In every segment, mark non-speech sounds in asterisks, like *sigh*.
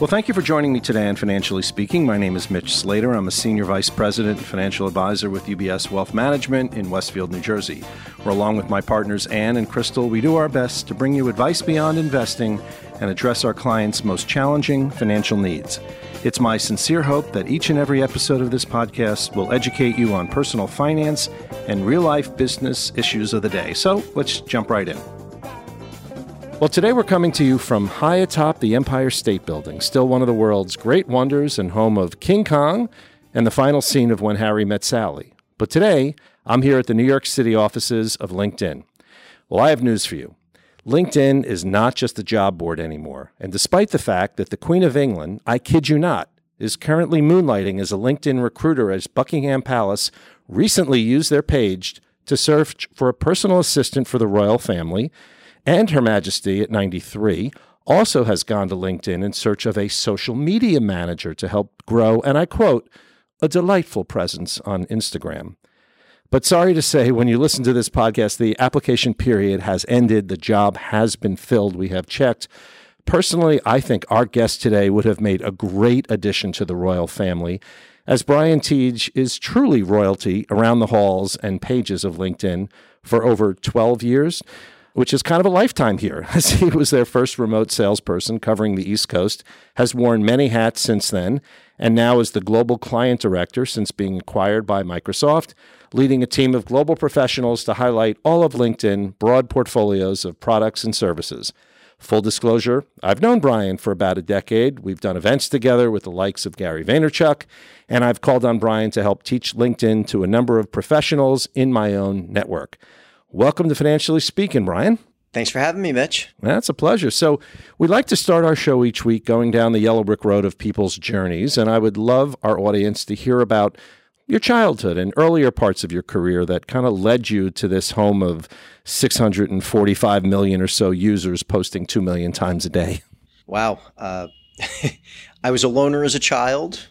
Well, thank you for joining me today on Financially Speaking. My name is Mitch Slater. I'm a Senior Vice President and Financial Advisor with UBS Wealth Management in Westfield, New Jersey, where, along with my partners Ann and Crystal, we do our best to bring you advice beyond investing and address our clients' most challenging financial needs. It's my sincere hope that each and every episode of this podcast will educate you on personal finance and real life business issues of the day. So let's jump right in. Well, today we're coming to you from high atop the Empire State Building, still one of the world's great wonders and home of King Kong and the final scene of When Harry Met Sally. But today, I'm here at the New York City offices of LinkedIn. Well, I have news for you. LinkedIn is not just a job board anymore. And despite the fact that the Queen of England, I kid you not, is currently moonlighting as a LinkedIn recruiter as Buckingham Palace recently used their page to search for a personal assistant for the royal family and Her Majesty at 93 also has gone to LinkedIn in search of a social media manager to help grow, and I quote, a delightful presence on Instagram. But sorry to say, when you listen to this podcast, the application period has ended. The job has been filled. We have checked. Personally, I think our guest today would have made a great addition to the royal family, as Brian Tietje is truly royalty around the halls and pages of LinkedIn for over 12 years which is kind of a lifetime here, *laughs* as he was their first remote salesperson covering the East Coast, has worn many hats since then, and now is the global client director since being acquired by Microsoft, leading a team of global professionals to highlight all of LinkedIn broad portfolios of products and services. Full disclosure, I've known Brian for about a decade. We've done events together with the likes of Gary Vaynerchuk, and I've called on Brian to help teach LinkedIn to a number of professionals in my own network. Welcome to Financially Speaking, Brian. Thanks for having me, Mitch. That's a pleasure. So, we like to start our show each week going down the yellow brick road of people's journeys, and I would love our audience to hear about your childhood and earlier parts of your career that kind of led you to this home of 645 million or so users posting 2 million times a day. Wow. Uh, *laughs* I was a loner as a child.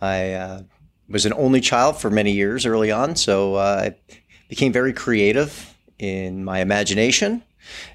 I uh, was an only child for many years early on, so uh, I became very creative in my imagination,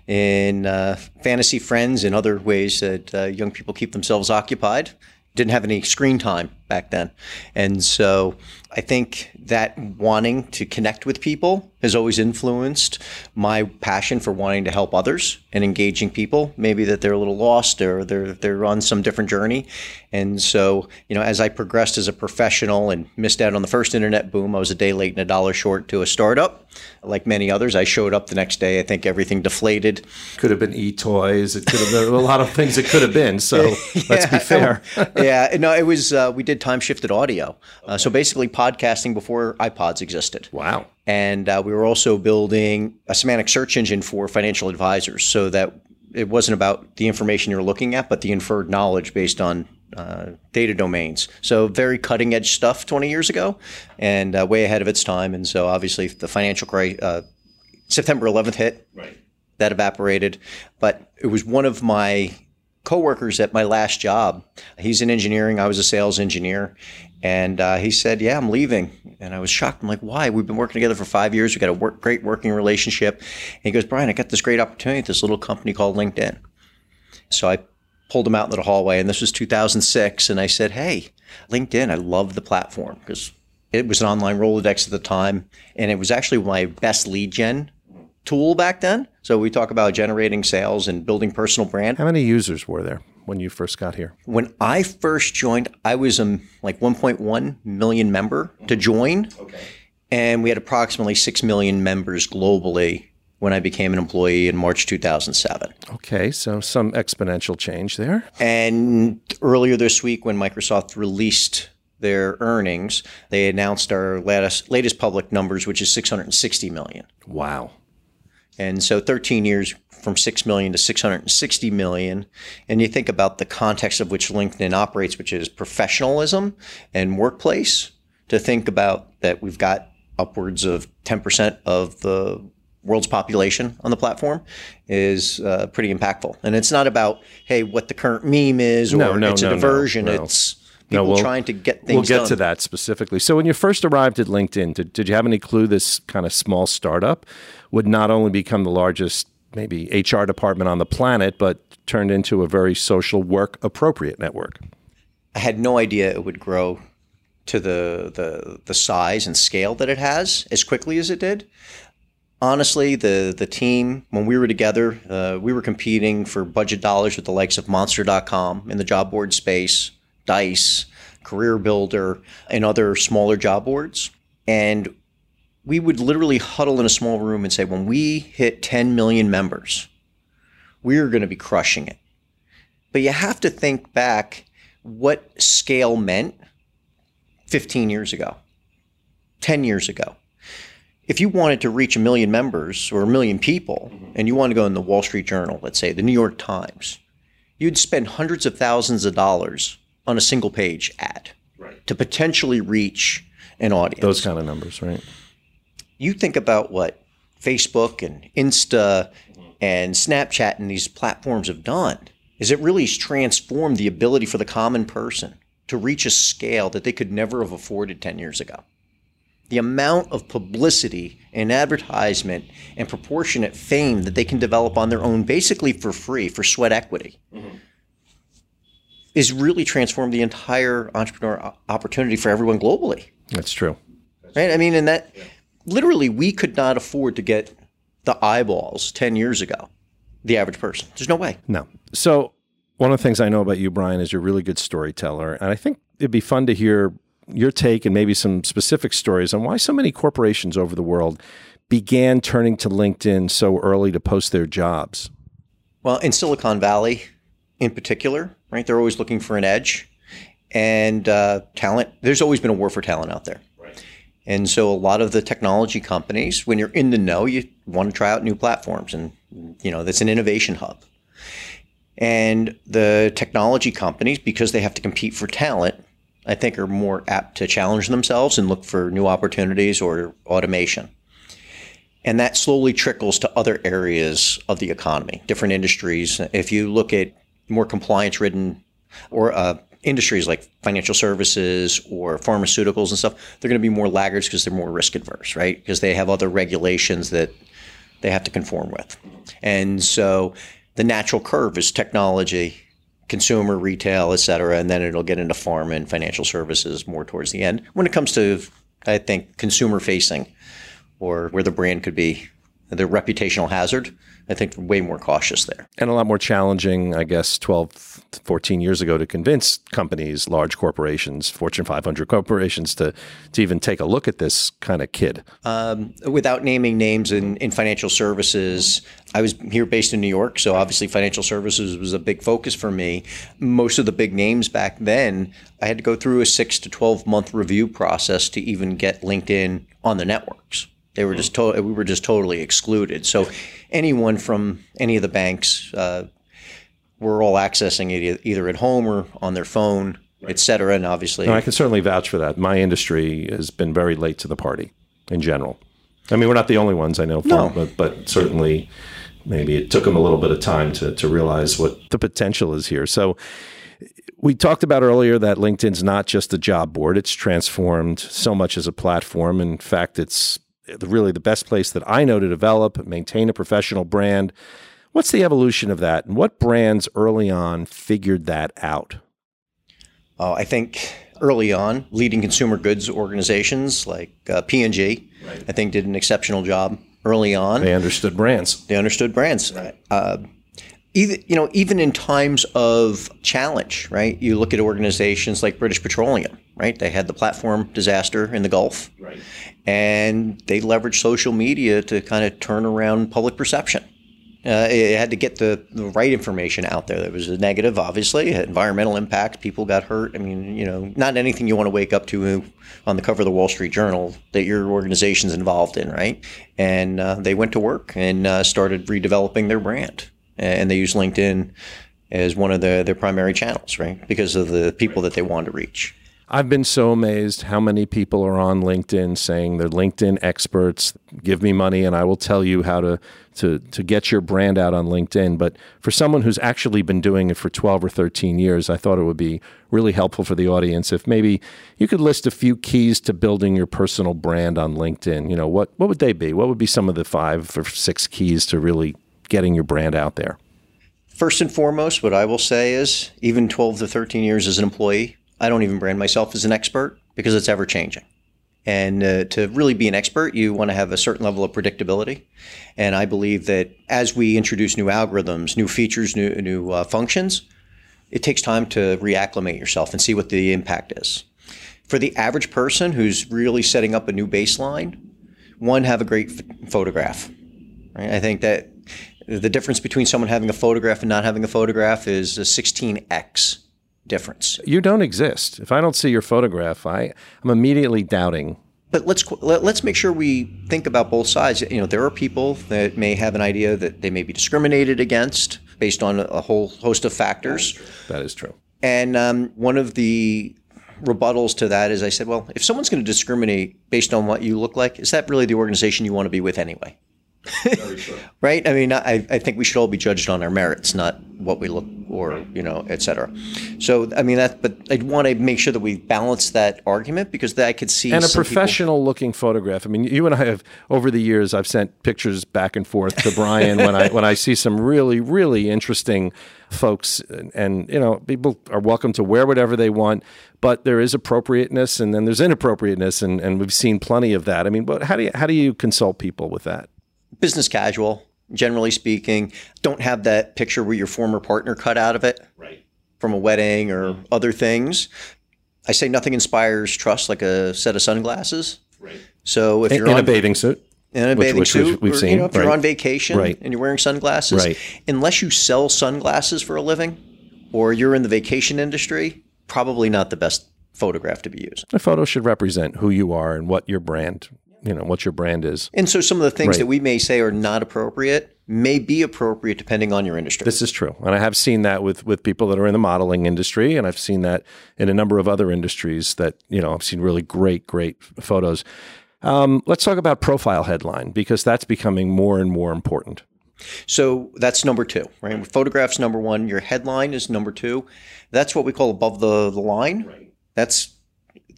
in uh, fantasy friends, and other ways that uh, young people keep themselves occupied. Didn't have any screen time back then. And so I think that wanting to connect with people has always influenced my passion for wanting to help others and engaging people. Maybe that they're a little lost or they're they're on some different journey. And so, you know, as I progressed as a professional and missed out on the first internet boom, I was a day late and a dollar short to a startup. Like many others, I showed up the next day. I think everything deflated. Could have been e-toys. It could have been a lot of things. It could have been. So yeah, *laughs* let's be fair. *laughs* yeah, no, it was. Uh, we did time shifted audio. Uh, so basically, podcasting before iPods existed. Wow. And uh, we were also building a semantic search engine for financial advisors so that it wasn't about the information you're looking at, but the inferred knowledge based on uh, data domains. So very cutting edge stuff 20 years ago, and uh, way ahead of its time. And so obviously the financial crisis, uh, September 11th hit. Right. That evaporated, but it was one of my coworkers at my last job. He's in engineering. I was a sales engineer. And uh, he said, Yeah, I'm leaving. And I was shocked. I'm like, Why? We've been working together for five years. We've got a work, great working relationship. And he goes, Brian, I got this great opportunity at this little company called LinkedIn. So I pulled him out into the hallway. And this was 2006. And I said, Hey, LinkedIn, I love the platform because it was an online Rolodex at the time. And it was actually my best lead gen tool back then. So we talk about generating sales and building personal brand. How many users were there when you first got here? When I first joined, I was a like 1.1 million member to join. Okay. And we had approximately 6 million members globally when I became an employee in March 2007. Okay, so some exponential change there. And earlier this week, when Microsoft released their earnings, they announced our latest, latest public numbers, which is 660 million. Wow. And so 13 years from 6 million to 660 million. And you think about the context of which LinkedIn operates, which is professionalism and workplace, to think about that we've got upwards of 10% of the world's population on the platform is uh, pretty impactful. And it's not about, hey, what the current meme is or no, no, it's a no, diversion. It's people no, we'll, trying to get things We'll get done. to that specifically. So when you first arrived at LinkedIn, did, did you have any clue this kind of small startup would not only become the largest maybe HR department on the planet, but turned into a very social work appropriate network. I had no idea it would grow to the, the the size and scale that it has as quickly as it did. Honestly, the the team when we were together, uh, we were competing for budget dollars with the likes of Monster.com in the job board space, Dice, Career Builder, and other smaller job boards. And we would literally huddle in a small room and say, when we hit 10 million members, we're going to be crushing it. But you have to think back what scale meant 15 years ago, 10 years ago. If you wanted to reach a million members or a million people mm-hmm. and you want to go in the Wall Street Journal, let's say the New York Times, you'd spend hundreds of thousands of dollars on a single page ad right. to potentially reach an audience. Those kind of numbers, right? You think about what Facebook and Insta and Snapchat and these platforms have done is it really transformed the ability for the common person to reach a scale that they could never have afforded 10 years ago. The amount of publicity and advertisement and proportionate fame that they can develop on their own, basically for free, for sweat equity, mm-hmm. Is really transformed the entire entrepreneur opportunity for everyone globally. That's true. Right? I mean, and that yeah. literally we could not afford to get the eyeballs 10 years ago, the average person. There's no way. No. So one of the things I know about you, Brian, is you're a really good storyteller. And I think it'd be fun to hear your take and maybe some specific stories on why so many corporations over the world began turning to LinkedIn so early to post their jobs. Well, in Silicon Valley in particular, right, they're always looking for an edge and uh, talent. There's always been a war for talent out there. And so a lot of the technology companies, when you're in the know, you want to try out new platforms and, you know, that's an innovation hub. And the technology companies, because they have to compete for talent, I think are more apt to challenge themselves and look for new opportunities or automation. And that slowly trickles to other areas of the economy, different industries. If you look at more compliance ridden or uh, industries like financial services or pharmaceuticals and stuff, they're going to be more laggards because they're more risk adverse, right? Because they have other regulations that they have to conform with. And so the natural curve is technology, consumer, retail, et cetera, and then it'll get into pharma and financial services more towards the end. When it comes to, I think, consumer facing or where the brand could be the reputational hazard, I think way more cautious there. And a lot more challenging, I guess, 12, 14 years ago to convince companies, large corporations, Fortune 500 corporations to, to even take a look at this kind of kid. Um, without naming names in, in financial services, I was here based in New York, so obviously financial services was a big focus for me. Most of the big names back then, I had to go through a six to 12 month review process to even get LinkedIn on the networks. They were just to- we were just totally excluded. So anyone from any of the banks uh, were all accessing it either at home or on their phone, right. et cetera. And obviously, no, I can certainly vouch for that. My industry has been very late to the party in general. I mean, we're not the only ones I know, no. but but certainly maybe it took them a little bit of time to to realize what the potential is here. So we talked about earlier that LinkedIn's not just a job board. It's transformed so much as a platform. In fact, it's really the best place that I know to develop, maintain a professional brand. What's the evolution of that, and what brands early on figured that out? Oh, I think early on, leading consumer goods organizations like uh, P&G, right. I think, did an exceptional job early on. They understood brands. They understood brands. Right. Uh, even you know even in times of challenge right you look at organizations like british petroleum right they had the platform disaster in the gulf right. and they leveraged social media to kind of turn around public perception uh, it had to get the, the right information out there. There was a negative, obviously, environmental impact. People got hurt. I mean, you know, not anything you want to wake up to on the cover of the Wall Street Journal that your organization's involved in, right? And uh, they went to work and uh, started redeveloping their brand and they used LinkedIn as one of the, their primary channels, right? Because of the people that they wanted to reach. I've been so amazed how many people are on LinkedIn saying they're LinkedIn experts. Give me money and I will tell you how to, to, to get your brand out on LinkedIn. But for someone who's actually been doing it for 12 or 13 years, I thought it would be really helpful for the audience if maybe you could list a few keys to building your personal brand on LinkedIn. You know, what, what would they be? What would be some of the five or six keys to really getting your brand out there? First and foremost, what I will say is even 12 to 13 years as an employee, I don't even brand myself as an expert because it's ever changing. And uh, to really be an expert, you want to have a certain level of predictability. And I believe that as we introduce new algorithms, new features, new, new uh, functions, it takes time to reacclimate yourself and see what the impact is. For the average person who's really setting up a new baseline, one, have a great f- photograph. Right? I think that the difference between someone having a photograph and not having a photograph is a 16x difference. You don't exist. If I don't see your photograph, I, I'm immediately doubting. But let's let, let's make sure we think about both sides. You know, there are people that may have an idea that they may be discriminated against based on a whole host of factors. That is true. And um, one of the rebuttals to that is I said, well, if someone's going to discriminate based on what you look like, is that really the organization you want to be with anyway? *laughs* right? I mean, I, I think we should all be judged on our merits, not what we look or, you know, et cetera. So, I mean, that, but I'd want to make sure that we balance that argument because I could see. And a professional people, looking photograph. I mean, you and I have, over the years, I've sent pictures back and forth to Brian when I, when I see some really, really interesting folks and, and, you know people are welcome to wear whatever they want but there is appropriateness and then there's inappropriateness and, and we've seen plenty of that i mean but how do you how do you consult people with that business casual, generally speaking. Don't have that picture where your former partner cut out of it right. from a wedding or mm-hmm. other things. I say nothing inspires trust like a set of sunglasses. Right. So if in, you're in on, a bathing suit, in a bathing which suit, we've or, seen, you know, if right. you're on vacation Right. and you're wearing sunglasses, Right. unless you sell sunglasses for a living or you're in the vacation industry, probably not the best photograph to be used. a photo should represent who you are and what your brand, you know, what your brand is. And so some of the things Right. that we may say are not appropriate may be appropriate depending on your industry. This is true, and I have seen that with with people that are in the modeling industry, and I've seen that in a number of other industries. That you know, I've seen really great, great photos. Um, let's talk about profile headline because that's becoming more and more important. So that's number two, right? Photographs number one. Your headline is number two. That's what we call above the, the line. Right. That's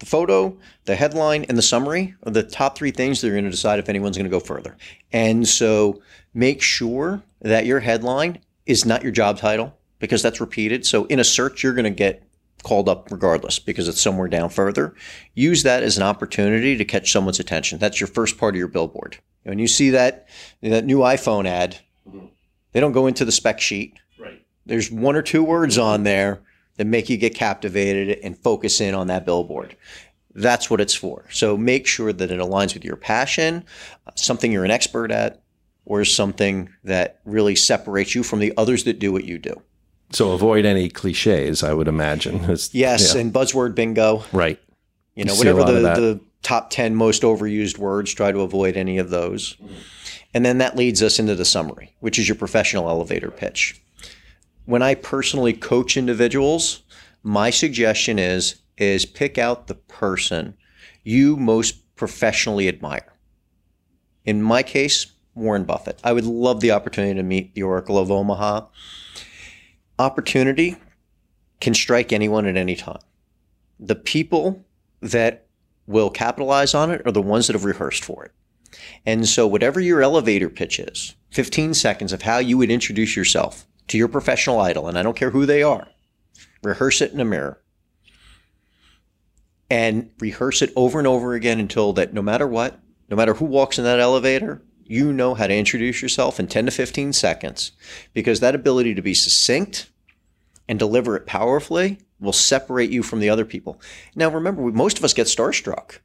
the photo, the headline, and the summary are the top three things that are going to decide if anyone's going to go further. And so make sure that your headline is not your job title because that's repeated. So in a search, you're going to get called up regardless because it's somewhere down further. Use that as an opportunity to catch someone's attention. That's your first part of your billboard. When you see that that new iPhone ad, mm-hmm. they don't go into the spec sheet. Right. There's one or two words on there that make you get captivated and focus in on that billboard. That's what it's for. So make sure that it aligns with your passion, uh, something you're an expert at, or something that really separates you from the others that do what you do. So avoid any cliches. I would imagine. *laughs* It's- Yes, yeah. and buzzword bingo. right. You know, You whatever the, the top 10 most overused words, try to avoid any of those. And then that leads us into the summary, which is your professional elevator pitch. When I personally coach individuals, my suggestion is is pick out the person you most professionally admire. In my case, Warren Buffett. I would love the opportunity to meet the Oracle of Omaha. Opportunity can strike anyone at any time. The people that will capitalize on it are the ones that have rehearsed for it. And so, whatever your elevator pitch is, 15 seconds of how you would introduce yourself to your professional idol, and I don't care who they are, rehearse it in a mirror. And rehearse it over and over again until that no matter what, no matter who walks in that elevator, you know how to introduce yourself in 10 to 15 seconds because that ability to be succinct and deliver it powerfully will separate you from the other people. Now, remember, most of us get starstruck.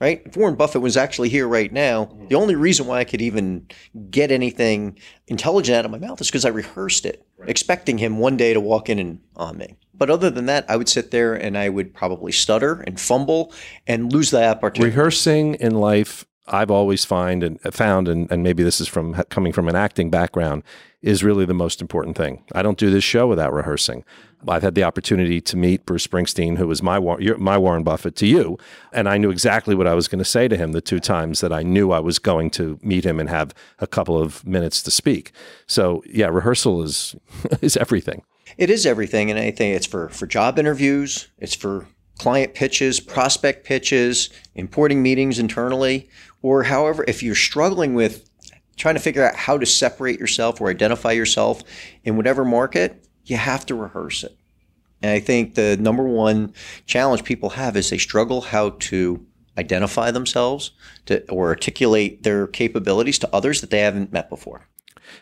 Right. Right? If Warren Buffett was actually here right now, mm-hmm. the only reason why I could even get anything intelligent out of my mouth is because I rehearsed it, expecting him one day to walk in and on me. But other than that, I would sit there and I would probably stutter and fumble and lose that opportunity. Rehearsing in life, I've always find and found, and, and maybe this is from coming from an acting background, is really the most important thing. I don't do this show without rehearsing. I've had the opportunity to meet Bruce Springsteen, who was my my Warren Buffett to you, and I knew exactly what I was going to say to him the two times that I knew I was going to meet him and have a couple of minutes to speak. So yeah, rehearsal is *laughs* is everything. It is everything, and I think it's for for job interviews, it's for client pitches, prospect pitches, importing meetings internally, or however, if you're struggling with trying to figure out how to separate yourself or identify yourself in whatever market, you have to rehearse it. And I think the number one challenge people have is they struggle how to identify themselves to, or articulate their capabilities to others that they haven't met before.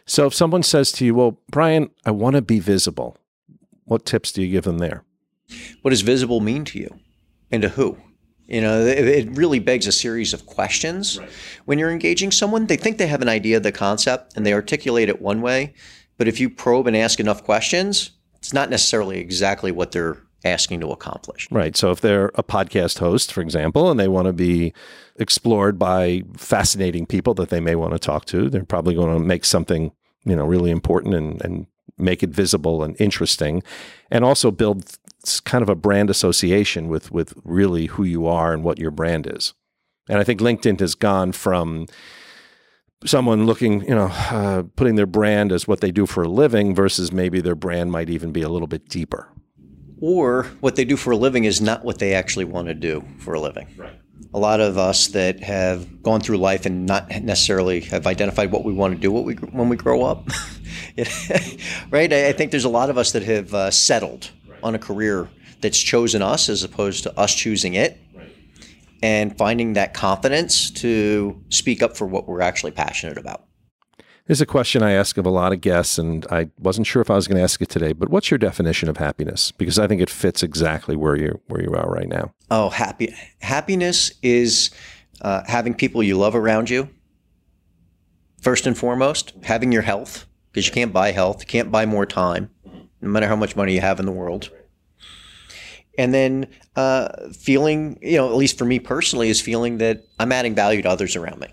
So if someone says to you, Well, Brian, I want to be visible, what tips do you give them there? What does visible mean to you and to who? You know, it, really begs a series of questions. Right. When you're engaging someone, they think they have an idea of the concept and they articulate it one way. But if you probe and ask enough questions, it's not necessarily exactly what they're asking to accomplish. Right. So if they're a podcast host, for example, and they want to be explored by fascinating people that they may want to talk to, they're probably going to make something, you know, really important and, and make it visible and interesting and also build kind of a brand association with with really who you are and what your brand is. And I think LinkedIn has gone from someone looking, you know, uh, putting their brand as what they do for a living versus maybe their brand might even be a little bit deeper. Or what they do for a living is not what they actually want to do for a living. Right. A lot of us that have gone through life and not necessarily have identified what we want to do what we, when we grow up, *laughs* *laughs* right? I, think there's a lot of us that have uh, settled right. on a career that's chosen us as opposed to us choosing it and finding that confidence to speak up for what we're actually passionate about. Here's a question I ask of a lot of guests, and I wasn't sure if I was going to ask it today. But what's your definition of happiness? Because I think it fits exactly where you where you are right now. Oh, happy happiness is uh, having people you love around you. First and foremost, having your health because you can't buy health, you can't buy more time, no matter how much money you have in the world and then uh, feeling, you know, at least for me personally, is feeling that I'm adding value to others around me.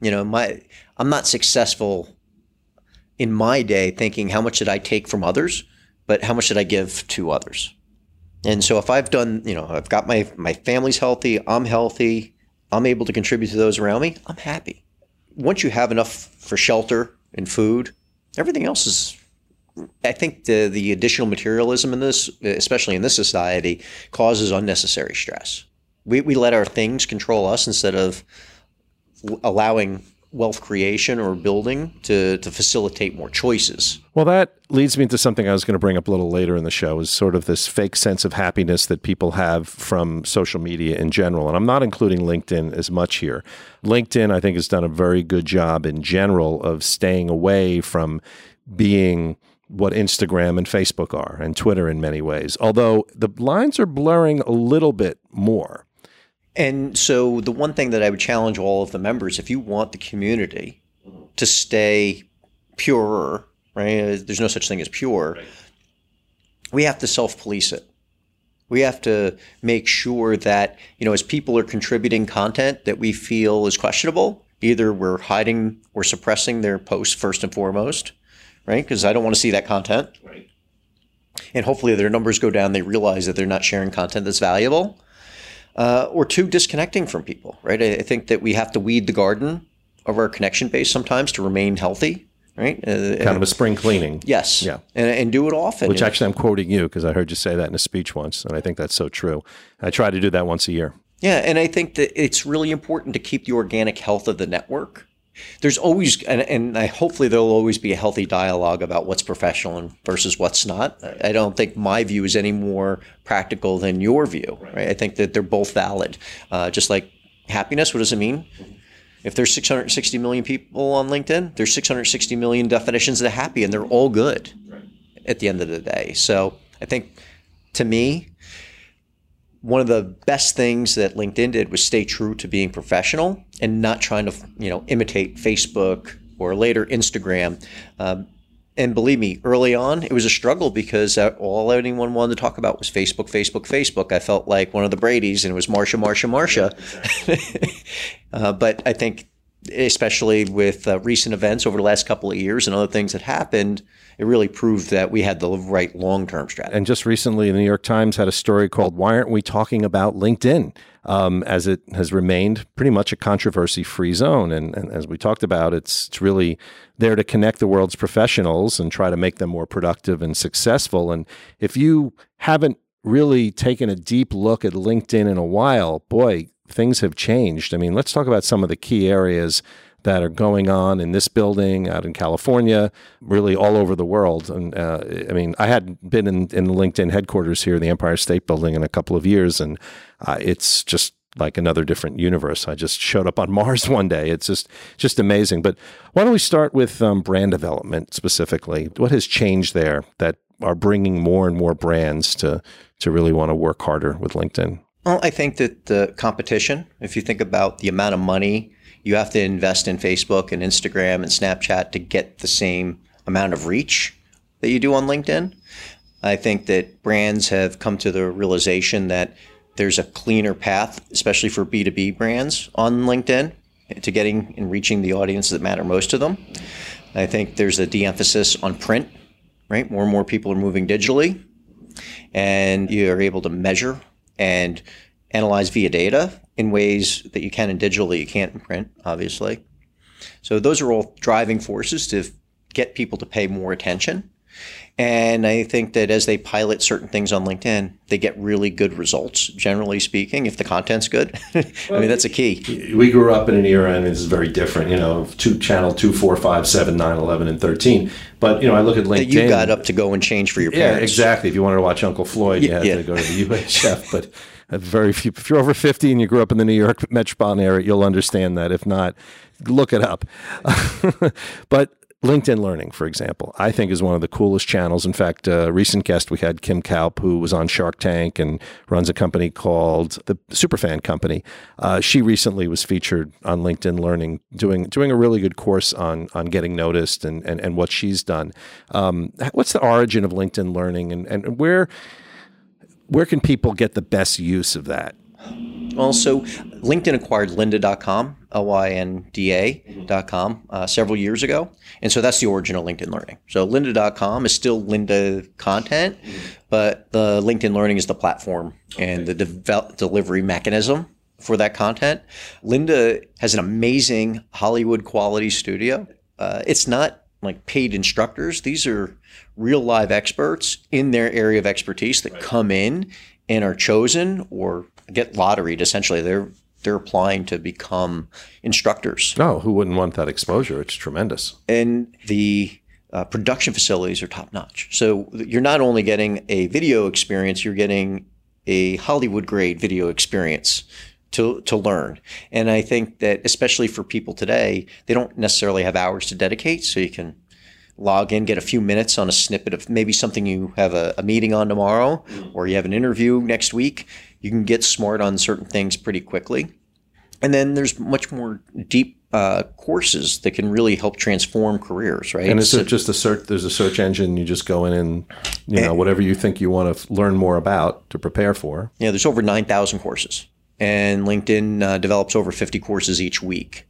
You know, my I'm not successful in my day thinking how much did I take from others, but how much did I give to others. And so if I've done, you know, I've got my my family's healthy, I'm healthy, I'm able to contribute to those around me, I'm happy. Once you have enough for shelter and food, everything else is I think the the additional materialism in this, especially in this society, causes unnecessary stress. We we let our things control us instead of allowing wealth creation or building to to facilitate more choices. Well, that leads me to something I was going to bring up a little later in the show is sort of this fake sense of happiness that people have from social media in general. And I'm not including LinkedIn as much here. LinkedIn, I think, has done a very good job in general of staying away from being what Instagram and Facebook are, and Twitter in many ways, although the lines are blurring a little bit more. And so, the one thing that I would challenge all of the members if you want the community to stay purer, right? There's no such thing as pure. Right. We have to self police it. We have to make sure that, you know, as people are contributing content that we feel is questionable, either we're hiding or suppressing their posts first and foremost, right? Because I don't want to see that content. Right. And hopefully their numbers go down. They realize that they're not sharing content that's valuable. Uh, or two, disconnecting from people, right? I, I, think that we have to weed the garden of our connection base sometimes to remain healthy, right? Uh, kind of a spring cleaning. Yes. Yeah. And, and do it often. Which actually, I'm quoting you because I heard you say that in a speech once, and I think that's so true. I try to do that once a year. Yeah, and I think that it's really important to keep the organic health of the network there's always and, and I, hopefully there'll always be a healthy dialogue about what's professional and versus what's not. I don't think my view is any more practical than your view. Right? I think that they're both valid. Uh, just like happiness, what does it mean? If there's 660 million people on LinkedIn, there's 660 million definitions of happy, and they're all good right. at the end of the day. So I think to me, one of the best things that LinkedIn did was stay true to being professional and not trying to, you know, imitate Facebook or later Instagram. Um, and believe me, early on, it was a struggle because all anyone wanted to talk about was Facebook, Facebook, Facebook. I felt like one of the Brady's, and it was Marsha, Marsha, Marsha. *laughs* uh, but I think, especially with uh, recent events over the last couple of years and other things that happened, it really proved that we had the right long term strategy. And just recently, the New York Times had a story called "Why Aren't We Talking About LinkedIn?" Um, as it has remained pretty much a controversy free zone. And, and, as we talked about, it's, it's really there to connect the world's professionals and try to make them more productive and successful. And if you haven't really taken a deep look at LinkedIn in a while, boy, things have changed. I mean, let's talk about some of the key areas that are going on in this building, out in California, really all over the world. And uh, I mean, I hadn't been in, in the LinkedIn headquarters here, the Empire State Building, in a couple of years, and uh, it's just like another different universe. I just showed up on *laughs* Mars one day. It's just just amazing. But why don't we start with um, brand development specifically? What has changed there that are bringing more and more brands to to really want to work harder with LinkedIn? Well, I think that the competition. If you think about the amount of money you have to invest in Facebook and Instagram and Snapchat to get the same amount of reach that you do on LinkedIn. I think that brands have come to the realization that there's a cleaner path, especially for B2B brands on LinkedIn, to getting and reaching the audiences that matter most to them. I think there's a de emphasis on print, right? More and more people are moving digitally, and you are able to measure and analyze via data in ways that you can in digital that you can't in print, obviously. So those are all driving forces to get people to pay more attention. And I think that as they pilot certain things on LinkedIn, they get really good results, generally speaking, if the content's good. *laughs* I mean, that's a key. We grew up in an era, and this is very different, you know, two channel two, four, five, seven, nine, 11, and 13. But, you know, I look at LinkedIn. That you got up to go and change for your parents. Yeah, exactly. If you wanted to watch Uncle Floyd, you had yeah. to go to the UHF. but very few. If you're over 50 and you grew up in the New York metropolitan area, you'll understand that. If not, look it up. *laughs* but LinkedIn Learning, for example, I think is one of the coolest channels. In fact, a recent guest we had, Kim Kaupe, who was on Shark Tank and runs a company called the Superfan Company. Uh, she recently was featured on LinkedIn Learning, doing doing a really good course on on getting noticed and and, and what she's done. Um, what's the origin of LinkedIn Learning, and and where where can people get the best use of that? Well, so LinkedIn acquired lynda.com, L Y N D A.com, uh, several years ago. And so that's the origin of LinkedIn Learning. So lynda.com is still Lynda content, but the LinkedIn Learning is the platform and the de- delivery mechanism for that content. Lynda has an amazing Hollywood quality studio. Uh, it's not like paid instructors, these are real live experts in their area of expertise that come in and are chosen or get lotteried essentially they're they're applying to become instructors oh who wouldn't want that exposure it's tremendous and the uh, production facilities are top notch so you're not only getting a video experience you're getting a hollywood grade video experience to, to learn. And I think that especially for people today, they don't necessarily have hours to dedicate. So you can log in, get a few minutes on a snippet of maybe something you have a, a meeting on tomorrow mm-hmm. or you have an interview next week. You can get smart on certain things pretty quickly. And then there's much more deep uh, courses that can really help transform careers, right? And is so, it just a search? There's a search engine. You just go in and you know whatever you think you want to learn more about to prepare for. Yeah, there's over nine thousand courses, and LinkedIn uh, develops over fifty courses each week,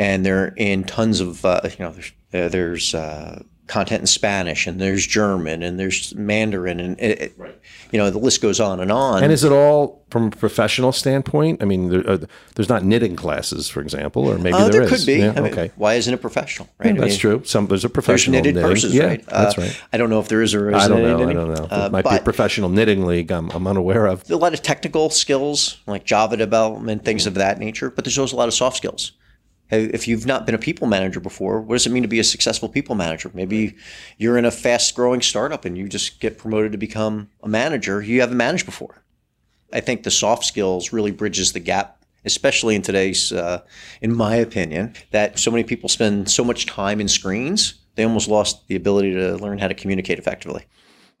and they're in tons of uh, you know there's uh, there's uh, content in Spanish, and there's German, and there's Mandarin, and it, right. you know the list goes on and on. And is it all from a professional standpoint? I mean, there, uh, there's not knitting classes, for example, or maybe uh, there, there could be. Yeah, I mean, okay, why isn't it professional? Right, yeah, that's mean, true. Some there's a professional there's knitted knitting. purses, yeah, right? That's uh, right. I don't know if there is or I don't know. Knitting. I don't know. Uh, it might be a professional knitting league. I'm, I'm unaware of. A lot of technical skills like Java development, things of that nature, but there's also a lot of soft skills if you've not been a people manager before, what does it mean to be a successful people manager? Maybe you're in a fast growing startup and you just get promoted to become a manager you haven't managed before. I think the soft skills really bridges the gap, especially in today's, uh, in my opinion, that so many people spend so much time in screens, they almost lost the ability to learn how to communicate effectively.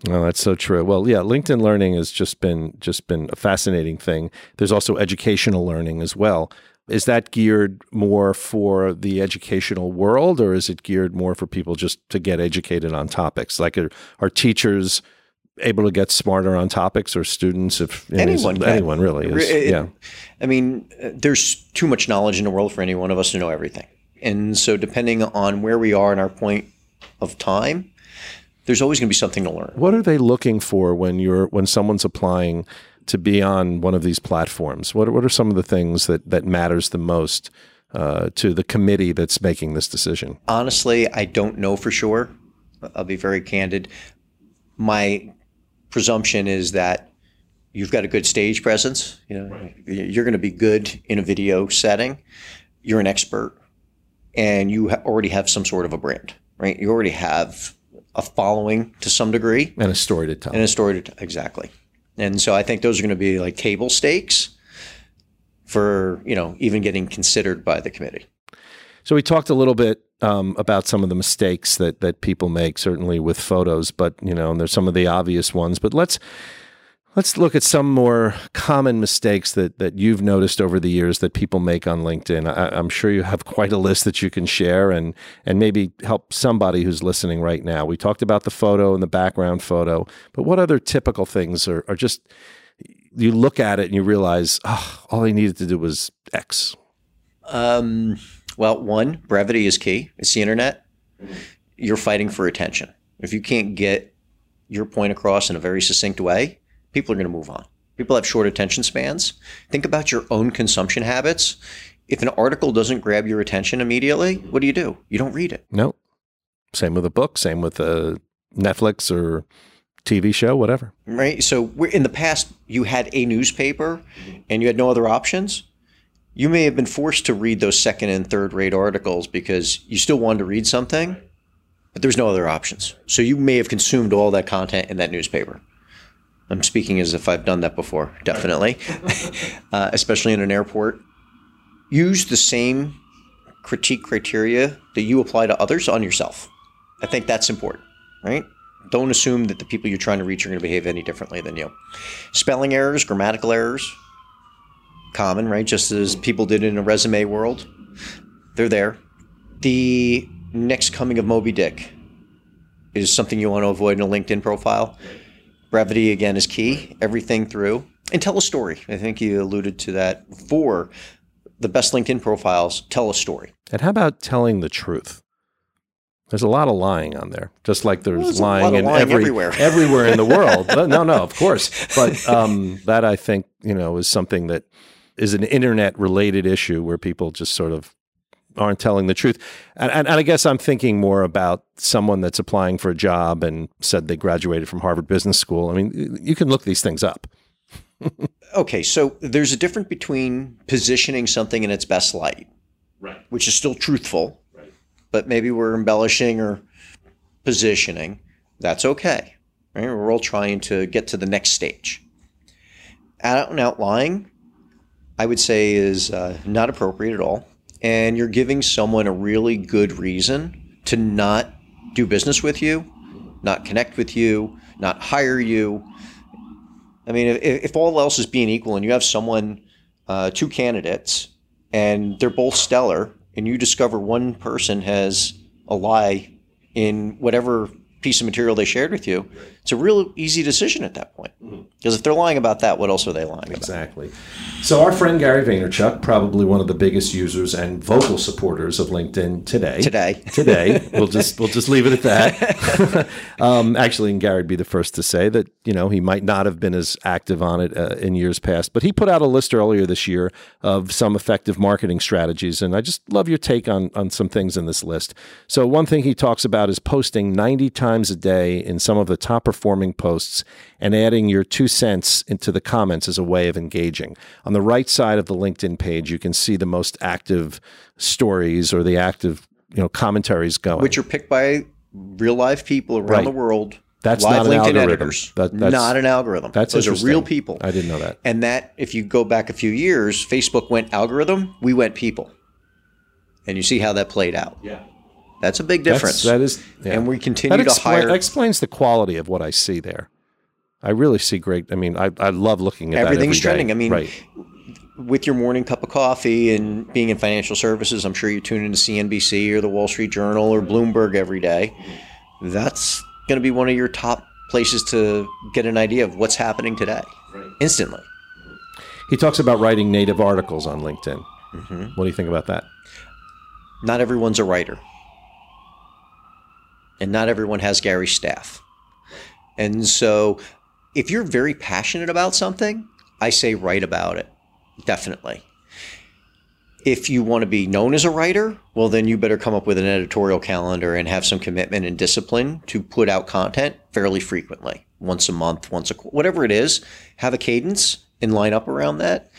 Oh, that's so true. Well, yeah, LinkedIn Learning has just been just been a fascinating thing. There's also educational learning as well. Is that geared more for the educational world, or is it geared more for people just to get educated on topics? Like, are, are teachers able to get smarter on topics, or students? If anyone, anyone really is, it, yeah. I mean, uh, there's too much knowledge in the world for any one of us to know everything, and so depending on where we are in our point of time, there's always going to be something to learn. What are they looking for when you're when someone's applying? To be on one of these platforms? What, what are some of the things that, that matters the most uh, to the committee that's making this decision? Honestly, I don't know for sure. I'll be very candid. My presumption is that you've got a good stage presence. You know, right. you're going to be good in a video setting. You're an expert. and you ha- already have some sort of a brand, right? You already have a following to some degree and a story to tell. and a story to tell. Exactly. And so I think those are going to be like table stakes for, you know, even getting considered by the committee. So we talked a little bit um, about some of the mistakes that that people make, certainly with photos, but you know, and there's some of the obvious ones. But let's let's look at some more common mistakes that that you've noticed over the years that people make on LinkedIn. I, I'm sure you have quite a list that you can share and and maybe help somebody who's listening right now. We talked about the photo and the background photo, but what other typical things are, are just you look at it and you realize, oh, all I needed to do was X. Um, well, one, brevity is key. It's the internet. You're fighting for attention. If you can't get your point across in a very succinct way, people are going to move on. People have short attention spans. Think about your own consumption habits. If an article doesn't grab your attention immediately, what do you do? You don't read it. No. Same with a book, same with a Netflix or TV show, whatever. Right? So we're, in the past, you had a newspaper and you had no other options. You may have been forced to read those second and third rate articles because you still wanted to read something, but there's no other options. So you may have consumed all that content in that newspaper. I'm speaking as if I've done that before, definitely, *laughs* uh, especially in an airport. Use the same critique criteria that you apply to others on yourself. I think that's important, right? Don't assume that the people you're trying to reach are going to behave any differently than you. Spelling errors, grammatical errors, common, right? Just as people did in a resume world, they're there. The next coming of Moby Dick is something you want to avoid in a LinkedIn profile. Brevity, again, is key. Everything through. And tell a story. I think you alluded to that before. The best LinkedIn profiles tell a story. And how about telling the truth? There's a lot of lying on there, just like there's, there's a lying in lying every, everywhere. *laughs* everywhere in the world. But no, no, of course. *laughs* But um, that I think you know is something that is an internet related issue where people just sort of aren't telling the truth. And, and, and I guess I'm thinking more about someone that's applying for a job and said they graduated from Harvard Business School. I mean, you can look these things up. *laughs* Okay, so there's a difference between positioning something in its best light, Right. which is still truthful, Right. but maybe we're embellishing or positioning. That's okay. Right? We're all trying to get to the next stage. Out and out lying, I would say, is uh, not appropriate at all. And you're giving someone a really good reason to not do business with you, not connect with you, not hire you. I mean, if, if all else is being equal and you have someone, uh, two candidates, and they're both stellar, and you discover one person has a lie in whatever piece of material they shared with you, it's a real easy decision at that point. Because if they're lying about that, what else are they lying about? Exactly. So our friend Gary Vaynerchuk, probably one of the biggest users and vocal supporters of LinkedIn today. Today. *laughs* Today, we'll just we'll just leave it at that. *laughs* um, actually, and Gary'd be the first to say that you know he might not have been as active on it uh, in years past, but he put out a list earlier this year of some effective marketing strategies, and I just love your take on on some things in this list. So one thing he talks about is posting 90 times a day in some of the top performing posts and adding your two cents into the comments as a way of engaging. On the right side of the LinkedIn page, you can see the most active stories or the active you know commentaries going. Which are picked by real live people around Right. the world. That's live not an LinkedIn algorithm. editors. That- that's- not an algorithm. That's Those are real people. I didn't know that. And that, if you go back a few years, Facebook went algorithm, we went people. And you see how that played out. Yeah. That's a big difference. that is, yeah. And we continue that to expla- hire. that explains the quality of what I see there. I really see great. I mean, I, I love looking at Everything's that every trending. I mean, right. with your morning cup of coffee and being in financial services, I'm sure you tune into CNBC or the Wall Street Journal or Bloomberg every day. That's going to be one of your top places to get an idea of what's happening today instantly. He talks about writing native articles on LinkedIn. Mm-hmm. What do you think about that? Not everyone's a writer, and not everyone has Gary's staff. And so, if you're very passionate about something, I say write about it. Definitely. If you want to be known as a writer, well, then you better come up with an editorial calendar and have some commitment and discipline to put out content fairly frequently, once a month, once a qu- whatever it is. Have a cadence and line up around that.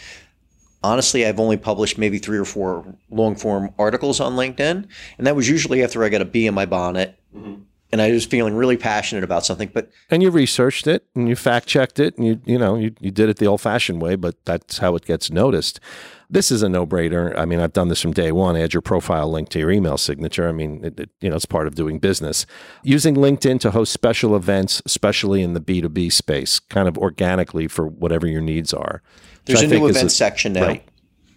Honestly, I've only published maybe three or four long form articles on LinkedIn. And that was usually after I got a bee in my bonnet. Mm-hmm. And I was feeling really passionate about something, but and you researched it and you fact checked it and you you know you, you did it the old fashioned way, but that's how it gets noticed. This is a no brainer. I mean, I've done this from day one. Add your profile link to your email signature. I mean, it, it, you know, it's part of doing business. Using LinkedIn to host special events, especially in the B two B space, kind of organically for whatever your needs are. There's a new event a, section now right.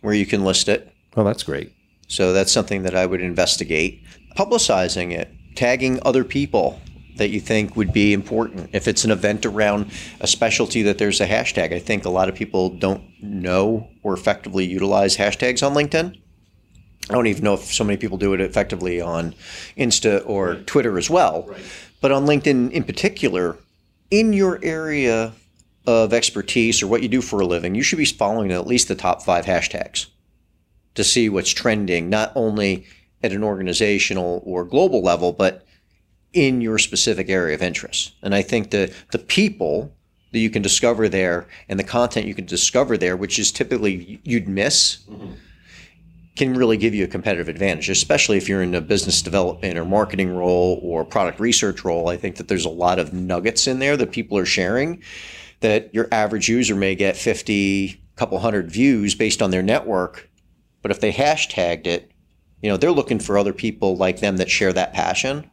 where you can list it. Oh, that's great. So that's something that I would investigate. Publicizing it, tagging other people that you think would be important. If it's an event around a specialty that there's a hashtag, I think a lot of people don't know or effectively utilize hashtags on LinkedIn. I don't even know if so many people do it effectively on Insta or. Twitter as well. Right. But on LinkedIn in particular, in your area of expertise or what you do for a living, you should be following at least the top five hashtags to see what's trending, not only at an organizational or global level, but in your specific area of interest. And I think the the people that you can discover there and the content you can discover there, which is typically you'd miss, mm-hmm. can really give you a competitive advantage, especially if you're in a business development or marketing role or product research role. I think that there's a lot of nuggets in there that people are sharing that your average user may get 50, couple hundred views based on their network. But if they hashtagged it, you know, they're looking for other people like them that share that passion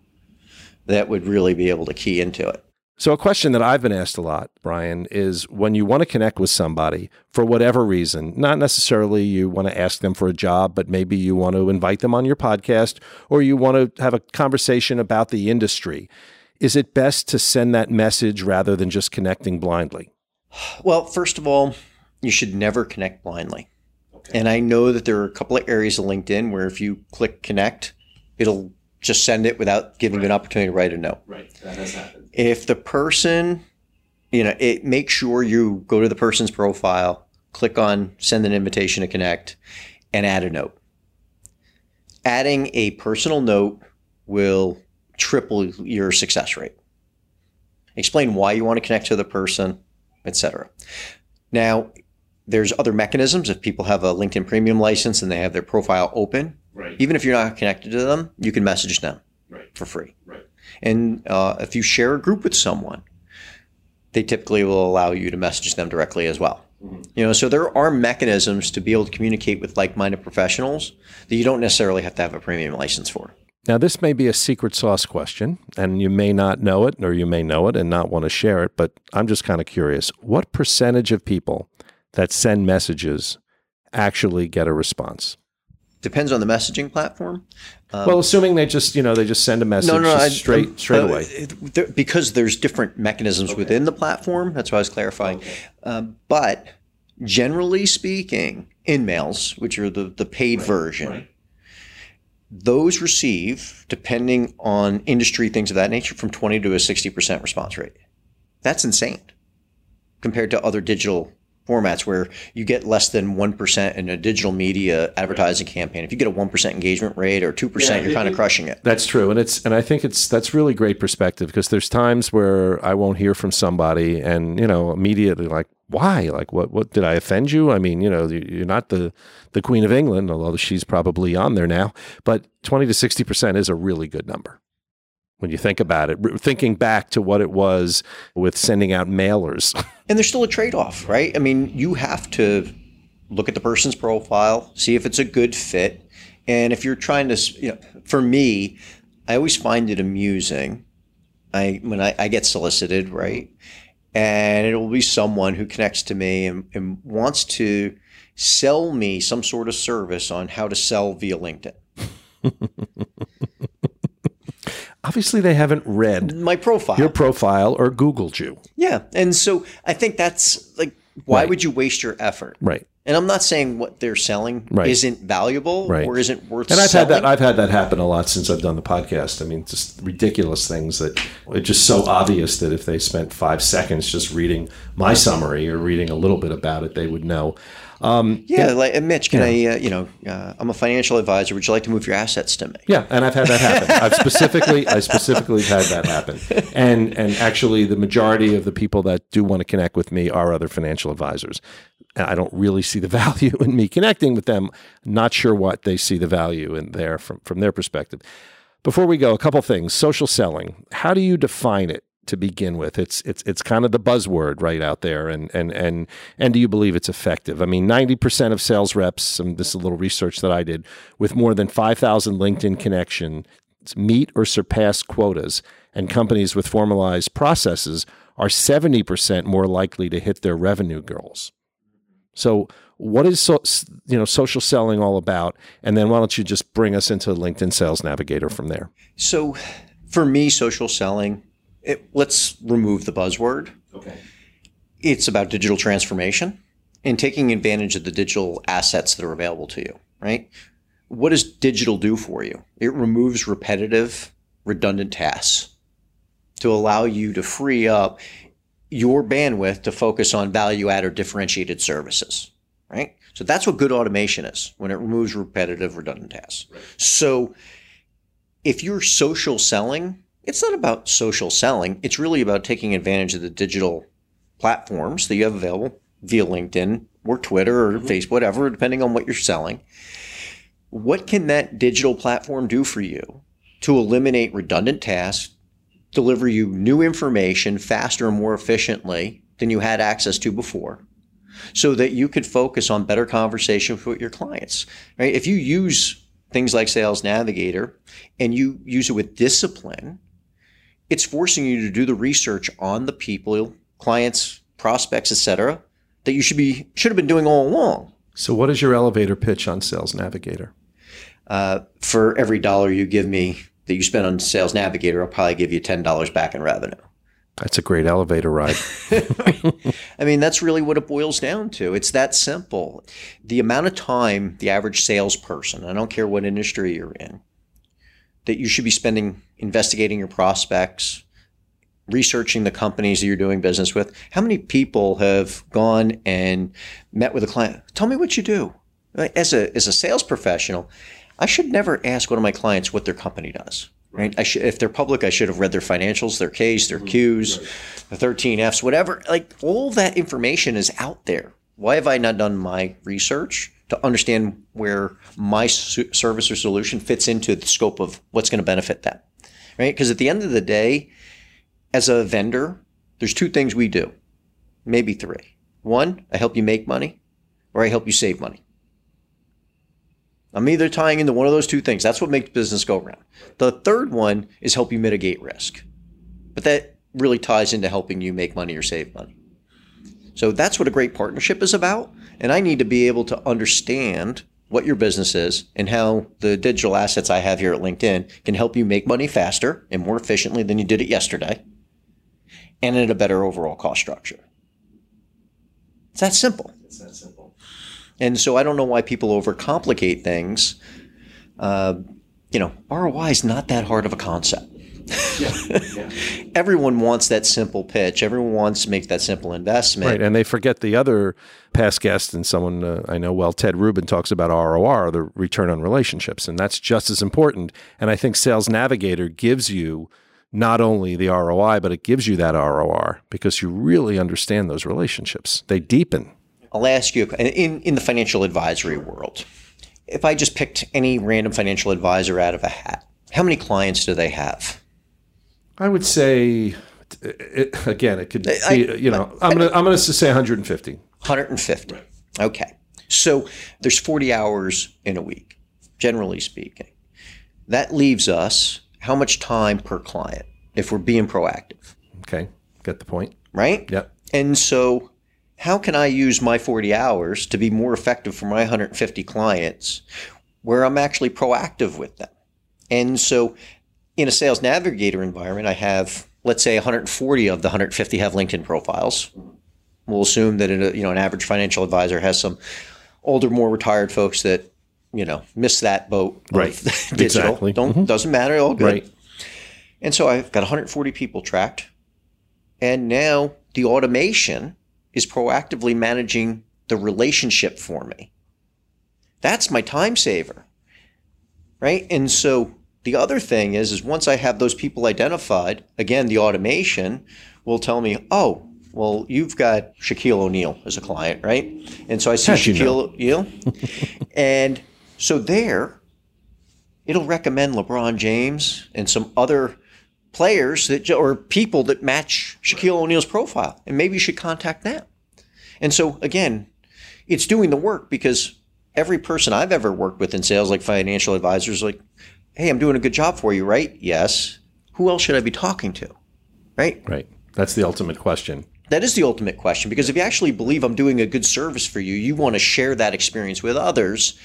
that would really be able to key into it. So, a question that I've been asked a lot, Brian, is when you want to connect with somebody for whatever reason, not necessarily you want to ask them for a job, but maybe you want to invite them on your podcast or you want to have a conversation about the industry is it best to send that message rather than just connecting blindly? Well, first of all, you should never connect blindly. Okay. And I know that there are a couple of areas of LinkedIn where if you click connect, it'll just send it without giving right. you an opportunity to write a note. Right. That has happened. If the person, you know, it make sure you go to the person's profile, click on send an invitation to connect, and add a note. Adding a personal note will triple your success rate. Explain why you want to connect to the person, etc. Now, there's other mechanisms. If people have a LinkedIn Premium license and they have their profile open, right. even if you're not connected to them, you can message them right. for free. Right. And uh, if you share a group with someone, they typically will allow you to message them directly as well. Mm-hmm. You know, so there are mechanisms to be able to communicate with like-minded professionals that you don't necessarily have to have a premium license for. Now, this may be a secret sauce question, and you may not know it, or you may know it and not want to share it, but I'm just kind of curious. What percentage of people that send messages actually get a response? Depends on the messaging platform. Um, well, assuming they just, you know, they just send a message no, no, I, straight um, straight uh, away. There, because there's different mechanisms okay. within the platform. That's why I was clarifying. Okay. Uh, but generally speaking, InMails, which are the, the paid right, version, right those receive, depending on industry, things of that nature, from 20 to a 60% response rate. That's insane compared to other digital formats where you get less than 1% in a digital media advertising campaign. If you get a 1% engagement rate or 2%, yeah, you're kind of crushing it. That's true. And it's and I think it's that's really great perspective because there's times where I won't hear from somebody and, you know, immediately like why? Like, what? What did I offend you? I mean, you know, you're not the the Queen of England, although she's probably on there now. But twenty to sixty percent is a really good number when you think about it. Thinking back to what it was with sending out mailers, *laughs* and there's still a trade off, right? I mean, you have to look at the person's profile, see if it's a good fit, and if you're trying to, you know, for me, I always find it amusing. I when I, I get solicited, right? and it will be someone who connects to me and, and, wants to sell me some sort of service on how to sell via LinkedIn. *laughs* Obviously, they haven't read my profile, your profile, or Googled you. Yeah, and so I think that's like, why right. would you waste your effort? Right. And I'm not saying what they're selling right. isn't valuable right. or isn't worth. And I've selling. had that. I've had that happen a lot since I've done the podcast. I mean, just ridiculous things that it's just so obvious that if they spent five seconds just reading my summary or reading a little bit about it, they would know. Um, yeah, yeah, like Mitch, can. I? Uh, you know, uh, I'm a financial advisor. Would you like to move your assets to me? Yeah, and I've had that happen. I've specifically, I specifically had that happen. And and actually, the majority of the people that do want to connect with me are other financial advisors. I don't really see the *laughs* value in me connecting with them. Not sure what they see the value in there from, from their perspective. Before we go, a couple things. Social selling. How do you define it to begin with? It's it's it's kind of the buzzword right out there, and and and and do you believe it's effective? I mean, ninety percent of sales reps. And this is a little research that I did with more than five thousand LinkedIn connections meet or surpass quotas, and companies with formalized processes are seventy percent more likely to hit their revenue goals. So, what is so, you know social selling all about? And then why don't you just bring us into LinkedIn Sales Navigator from there? So, for me, social selling. It, let's remove the buzzword. Okay. It's about digital transformation and taking advantage of the digital assets that are available to you. Right. What does digital do for you? It removes repetitive, redundant tasks to allow you to free up your bandwidth to focus on value add or differentiated services, right? So that's what good automation is when it removes repetitive, redundant tasks. Right. So if you're social selling, it's not about social selling. It's really about taking advantage of the digital platforms that you have available via LinkedIn or Twitter or mm-hmm. Facebook, whatever, depending on what you're selling. What can that digital platform do for you to eliminate redundant tasks, deliver you new information faster and more efficiently than you had access to before so that you could focus on better conversations with your clients right if you use things like sales navigator and you use it with discipline it's forcing you to do the research on the people clients prospects etc that you should be should have been doing all along so what is your elevator pitch on sales navigator uh, for every dollar you give me that you spend on Sales Navigator, I'll probably give you $10 back in revenue. That's a great elevator ride. *laughs* I mean, that's really what it boils down to. It's that simple. The amount of time the average salesperson, I don't care what industry you're in, that you should be spending investigating your prospects, researching the companies that you're doing business with. How many people have gone and met with a client? Tell me what you do. As a, as a sales professional, I should never ask one of my clients what their company does. Right? I should, if they're public, I should have read their financials, their Ks, their mm-hmm. Qs, the 13Fs, whatever. Like all that information is out there. Why have I not done my research to understand where my service or solution fits into the scope of what's going to benefit them? Right? Because at the end of the day, as a vendor, there's two things we do, maybe three. One, I help you make money, or I help you save money. I'm either tying into one of those two things. That's what makes business go around. The third one is help you mitigate risk. But that really ties into helping you make money or save money. So that's what a great partnership is about. And I need to be able to understand what your business is and how the digital assets I have here at LinkedIn can help you make money faster and more efficiently than you did it yesterday and at a better overall cost structure. It's that simple. It's that simple. And so I don't know why people overcomplicate things. Uh, you know, ROI is not that hard of a concept. Yeah, yeah. Everyone wants that simple pitch. Everyone wants to make that simple investment. Right, and they forget the other past guest and someone uh, I know well, Ted Rubin talks about ROR, the return on relationships, and that's just as important. And I think Sales Navigator gives you not only the ROI, but it gives you that ROR because you really understand those relationships. They deepen. I'll ask you in, in the financial advisory world, if I just picked any random financial advisor out of a hat, how many clients do they have? I would say, it, again, it could be, I, you know, I'm going to I'm to say 150. 150. Right. Okay. So there's 40 hours in a week, generally speaking. That leaves us how much time per client if we're being proactive. Okay. Get the point. Right? Yep. And so how can I use my 40 hours to be more effective for my 150 clients where I'm actually proactive with them? And so in a sales navigator environment, I have, let's say 140 of the 150 have LinkedIn profiles. We'll assume that a, you know, an average financial advisor has some older, more retired folks that, you know, miss that boat. Right. *laughs* digital. Exactly. Don't, mm-hmm. doesn't matter. All good. Right. And so I've got 140 people tracked. And now the automation is proactively managing the relationship for me. That's my time saver. Right? And so the other thing is is once I have those people identified, again the automation will tell me, "Oh, well, you've got Shaquille O'Neal as a client, right? And so I see you know? Shaquille O'Neal, and so there, it'll recommend LeBron James and some other players that or people that match Shaquille O'Neal's profile, and maybe you should contact them. And so again, it's doing the work because every person I've ever worked with in sales, like financial advisors, like, hey, I'm doing a good job for you, right? Yes. Who else should I be talking to? Right? Right. That's the ultimate question. That is the ultimate question because if you actually believe I'm doing a good service for you, you want to share that experience with others.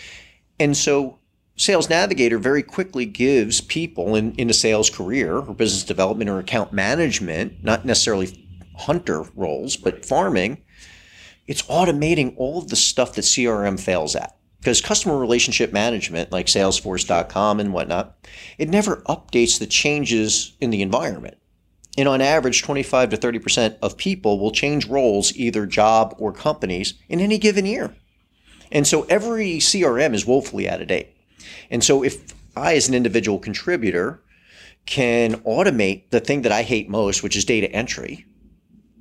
And so Sales Navigator very quickly gives people in, in a sales career or business development or account management, not necessarily hunter roles, but farming, it's automating all of the stuff that CRM fails at. Because customer relationship management, like Salesforce.com and whatnot, it never updates the changes in the environment. And on average, 25 to 30% of people will change roles, either job or companies, in any given year. And so every CRM is woefully out of date. And so if I, as an individual contributor, can automate the thing that I hate most, which is data entry,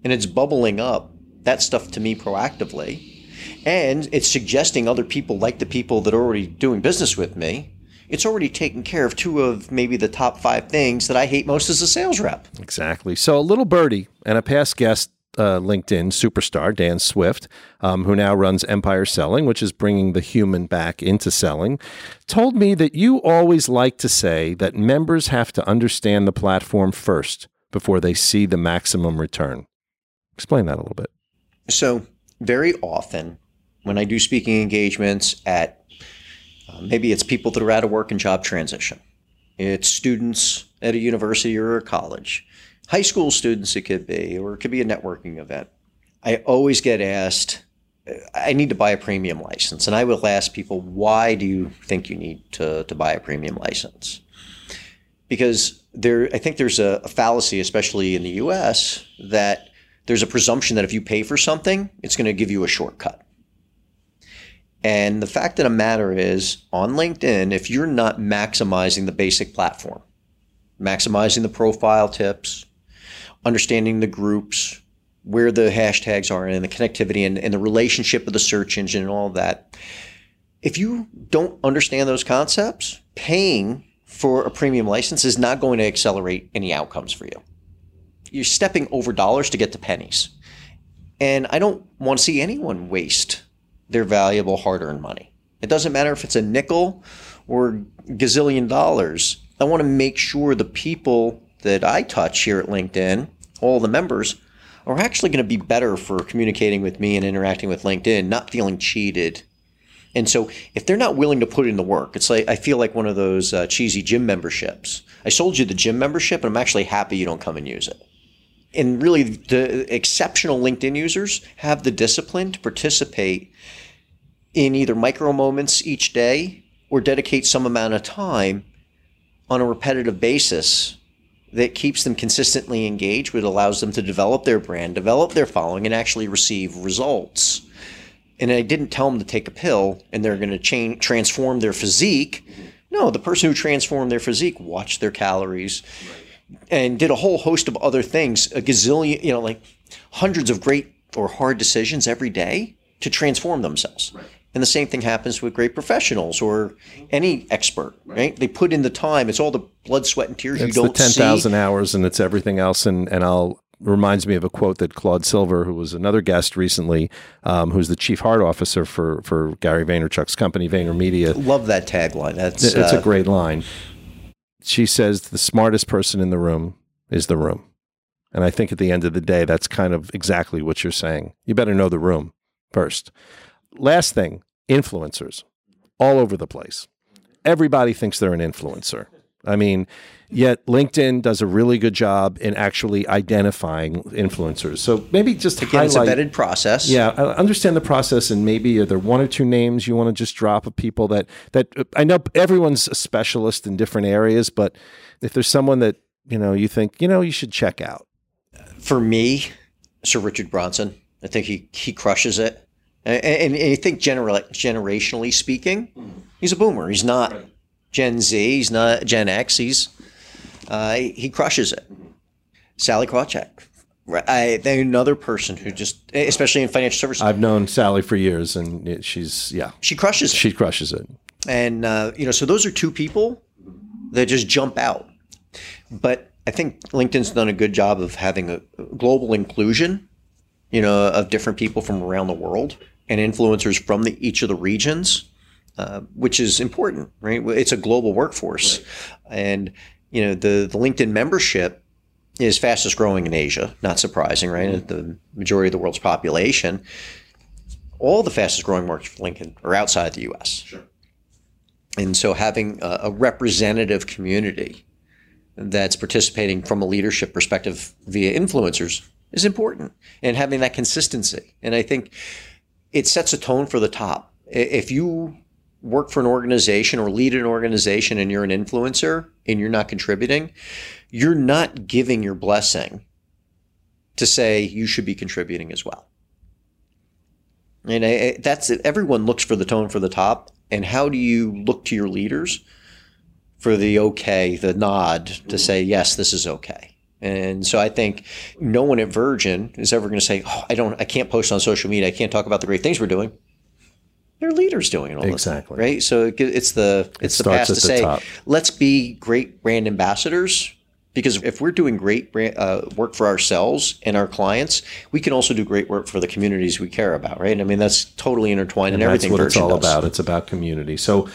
and it's bubbling up that stuff to me proactively, and it's suggesting other people like the people that are already doing business with me, it's already taken care of two of maybe the top five things that I hate most as a sales rep. Exactly. So a little birdie and a past guest uh, LinkedIn superstar, Dan Swift, um, who now runs Empire Selling, which is bringing the human back into selling, told me that you always like to say that members have to understand the platform first before they see the maximum return. Explain that a little bit. So, very often when I do speaking engagements at uh, maybe it's people that are out of work and job transition, it's students at a university or a college high school students it could be, or it could be a networking event. I always get asked, I need to buy a premium license. And I will ask people, why do you think you need to, to buy a premium license? Because there, I think there's a, a fallacy, especially in the US, that there's a presumption that if you pay for something, it's going to give you a shortcut. And the fact of the matter is, on LinkedIn, if you're not maximizing the basic platform, maximizing the profile tips, understanding the groups, where the hashtags are, and the connectivity and, and the relationship of the search engine and all that. If you don't understand those concepts, paying for a premium license is not going to accelerate any outcomes for you. You're stepping over dollars to get to pennies. And I don't want to see anyone waste their valuable hard earned money. It doesn't matter if it's a nickel or gazillion dollars. I want to make sure the people that I touch here at LinkedIn all the members are actually going to be better for communicating with me and interacting with LinkedIn, not feeling cheated. And so, if they're not willing to put in the work, it's like I feel like one of those uh, cheesy gym memberships. I sold you the gym membership, and I'm actually happy you don't come and use it. And really, the exceptional LinkedIn users have the discipline to participate in either micro moments each day or dedicate some amount of time on a repetitive basis that keeps them consistently engaged, which allows them to develop their brand, develop their following, and actually receive results. And I didn't tell them to take a pill and they're going to change, transform their physique. No, the person who transformed their physique watched their calories and did a whole host of other things, a gazillion, you know, like hundreds of great or hard decisions every day to transform themselves. Right. And the same thing happens with great professionals or any expert, right? right? They put in the time. It's all the blood, sweat, and tears it's you don't see. It's the 10,000 hours and it's everything else. And, and I'll, reminds me of a quote that Claude Silver, who was another guest recently, um, who's the chief heart officer for, for Gary Vaynerchuk's company, VaynerMedia. Love that tagline. That's it's uh, a great line. She says the smartest person in the room is the room. And I think at the end of the day, that's kind of exactly what you're saying. You better know the room first. Last thing, influencers all over the place. Everybody thinks they're an influencer. I mean, yet LinkedIn does a really good job in actually identifying influencers. So maybe just to Again, highlight, it's a vetted process. Yeah, I understand the process, and maybe are there one or two names you want to just drop of people that that uh, I know everyone's a specialist in different areas, but if there's someone that you know you think you know you should check out. For me, Sir Richard Branson, I think he he crushes it. And, and, and I think generally, generationally speaking, mm. he's a boomer. He's not. Gen Z. He's not Gen X. He's uh, he crushes it. Sally Krawcheck, I, another person who just, especially in financial services, I've known Sally for years, and it, she's yeah, she crushes it. she crushes it. And uh, you know, so those are two people that just jump out. But I think LinkedIn's done a good job of having a global inclusion, you know, of different people from around the world and influencers from the, each of the regions, uh, which is important, right? It's a global workforce, right. and you know, the the LinkedIn membership is fastest growing in Asia. Not surprising, right? Mm-hmm. The majority of the world's population. All the fastest growing markets for LinkedIn are outside the U.S. Sure. And so having a, a representative community that's participating from a leadership perspective via influencers is important and having that consistency. And I think it sets a tone for the top. If you work for an organization or lead an organization and you're an influencer and you're not contributing, you're not giving your blessing to say you should be contributing as well. And I, that's it. Everyone looks for the tone for the top. And how do you look to your leaders for the okay, the nod to say, yes, this is okay? And so I think no one at Virgin is ever going to say, oh, I don't, I can't post on social media. I can't talk about the great things we're doing. Their leaders doing it all exactly. Time, right? So it's the it's it the past to the say, top. let's be great brand ambassadors because if we're doing great brand, uh, work for ourselves and our clients, we can also do great work for the communities we care about, right? I mean, that's totally intertwined and in everything. That's what it's all does. about. It's about community. So.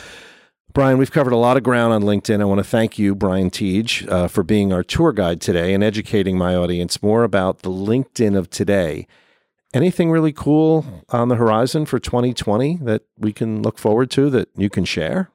Brian, we've covered a lot of ground on LinkedIn. I want to thank you, Brian Tietje, uh, for being our tour guide today and educating my audience more about the LinkedIn of today. Anything really cool on the horizon for 2020 that we can look forward to that you can share?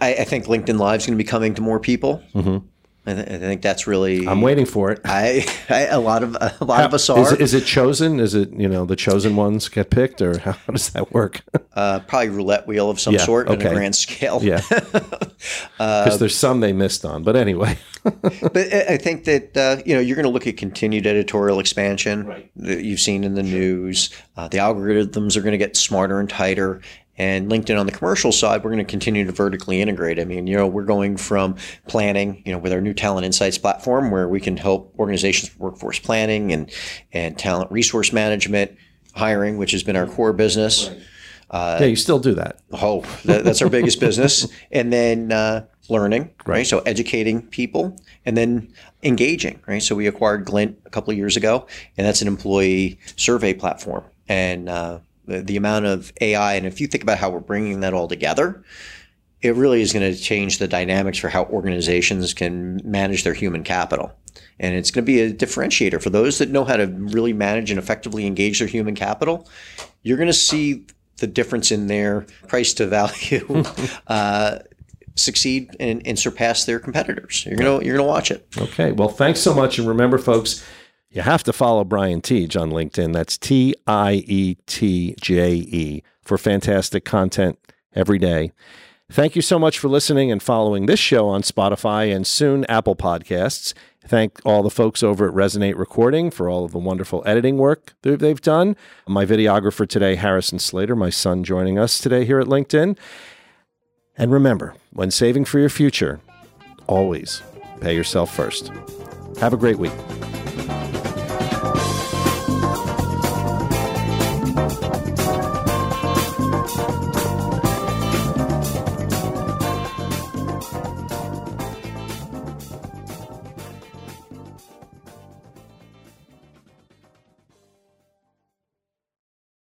I, I think LinkedIn Live is going to be coming to more people. Mm-hmm. I, th- I, think that's really. I'm waiting for it. I, I a lot of a lot how, of us are. Is it, is it chosen? Is it you know the chosen ones get picked, or how, does that work? uh, probably roulette wheel of some yeah, sort okay. on a grand scale. Yeah, *laughs* because uh, there's some they missed on. But anyway, *laughs* but I think that uh, you know you're going to look at continued editorial expansion right. that you've seen in the news. Uh, the algorithms are going to get smarter and tighter, and LinkedIn on the commercial side, we're going to continue to vertically integrate. I mean, you know, we're going from planning, you know, with our new talent insights platform where we can help organizations with workforce planning and, and talent resource management, hiring, which has been our core business. Uh, yeah, you still do that. Oh, that, that's our biggest business. *laughs* And then uh, learning, right. right? So educating people and then engaging, right? So we acquired Glint a couple of years ago, and that's an employee survey platform. And uh, the, the amount of AI. And if you think about how we're bringing that all together, it really is going to change the dynamics for how organizations can manage their human capital. And it's going to be a differentiator for those that know how to really manage and effectively engage their human capital. You're going to see the difference in their price to value *laughs* uh, succeed and, and, surpass their competitors. You're gonna you're gonna watch it. Okay. Well, thanks so much, and remember, folks. You have to follow Brian Tietje on LinkedIn. That's T I E T J E for fantastic content every day. Thank you so much for listening and following this show on Spotify and soon Apple Podcasts. Thank all the folks over at Resonate Recording for all of the wonderful editing work they've done. My videographer today, Harrison Slater, my son joining us today here at LinkedIn. And remember, when saving for your future, always pay yourself first. Have a great week.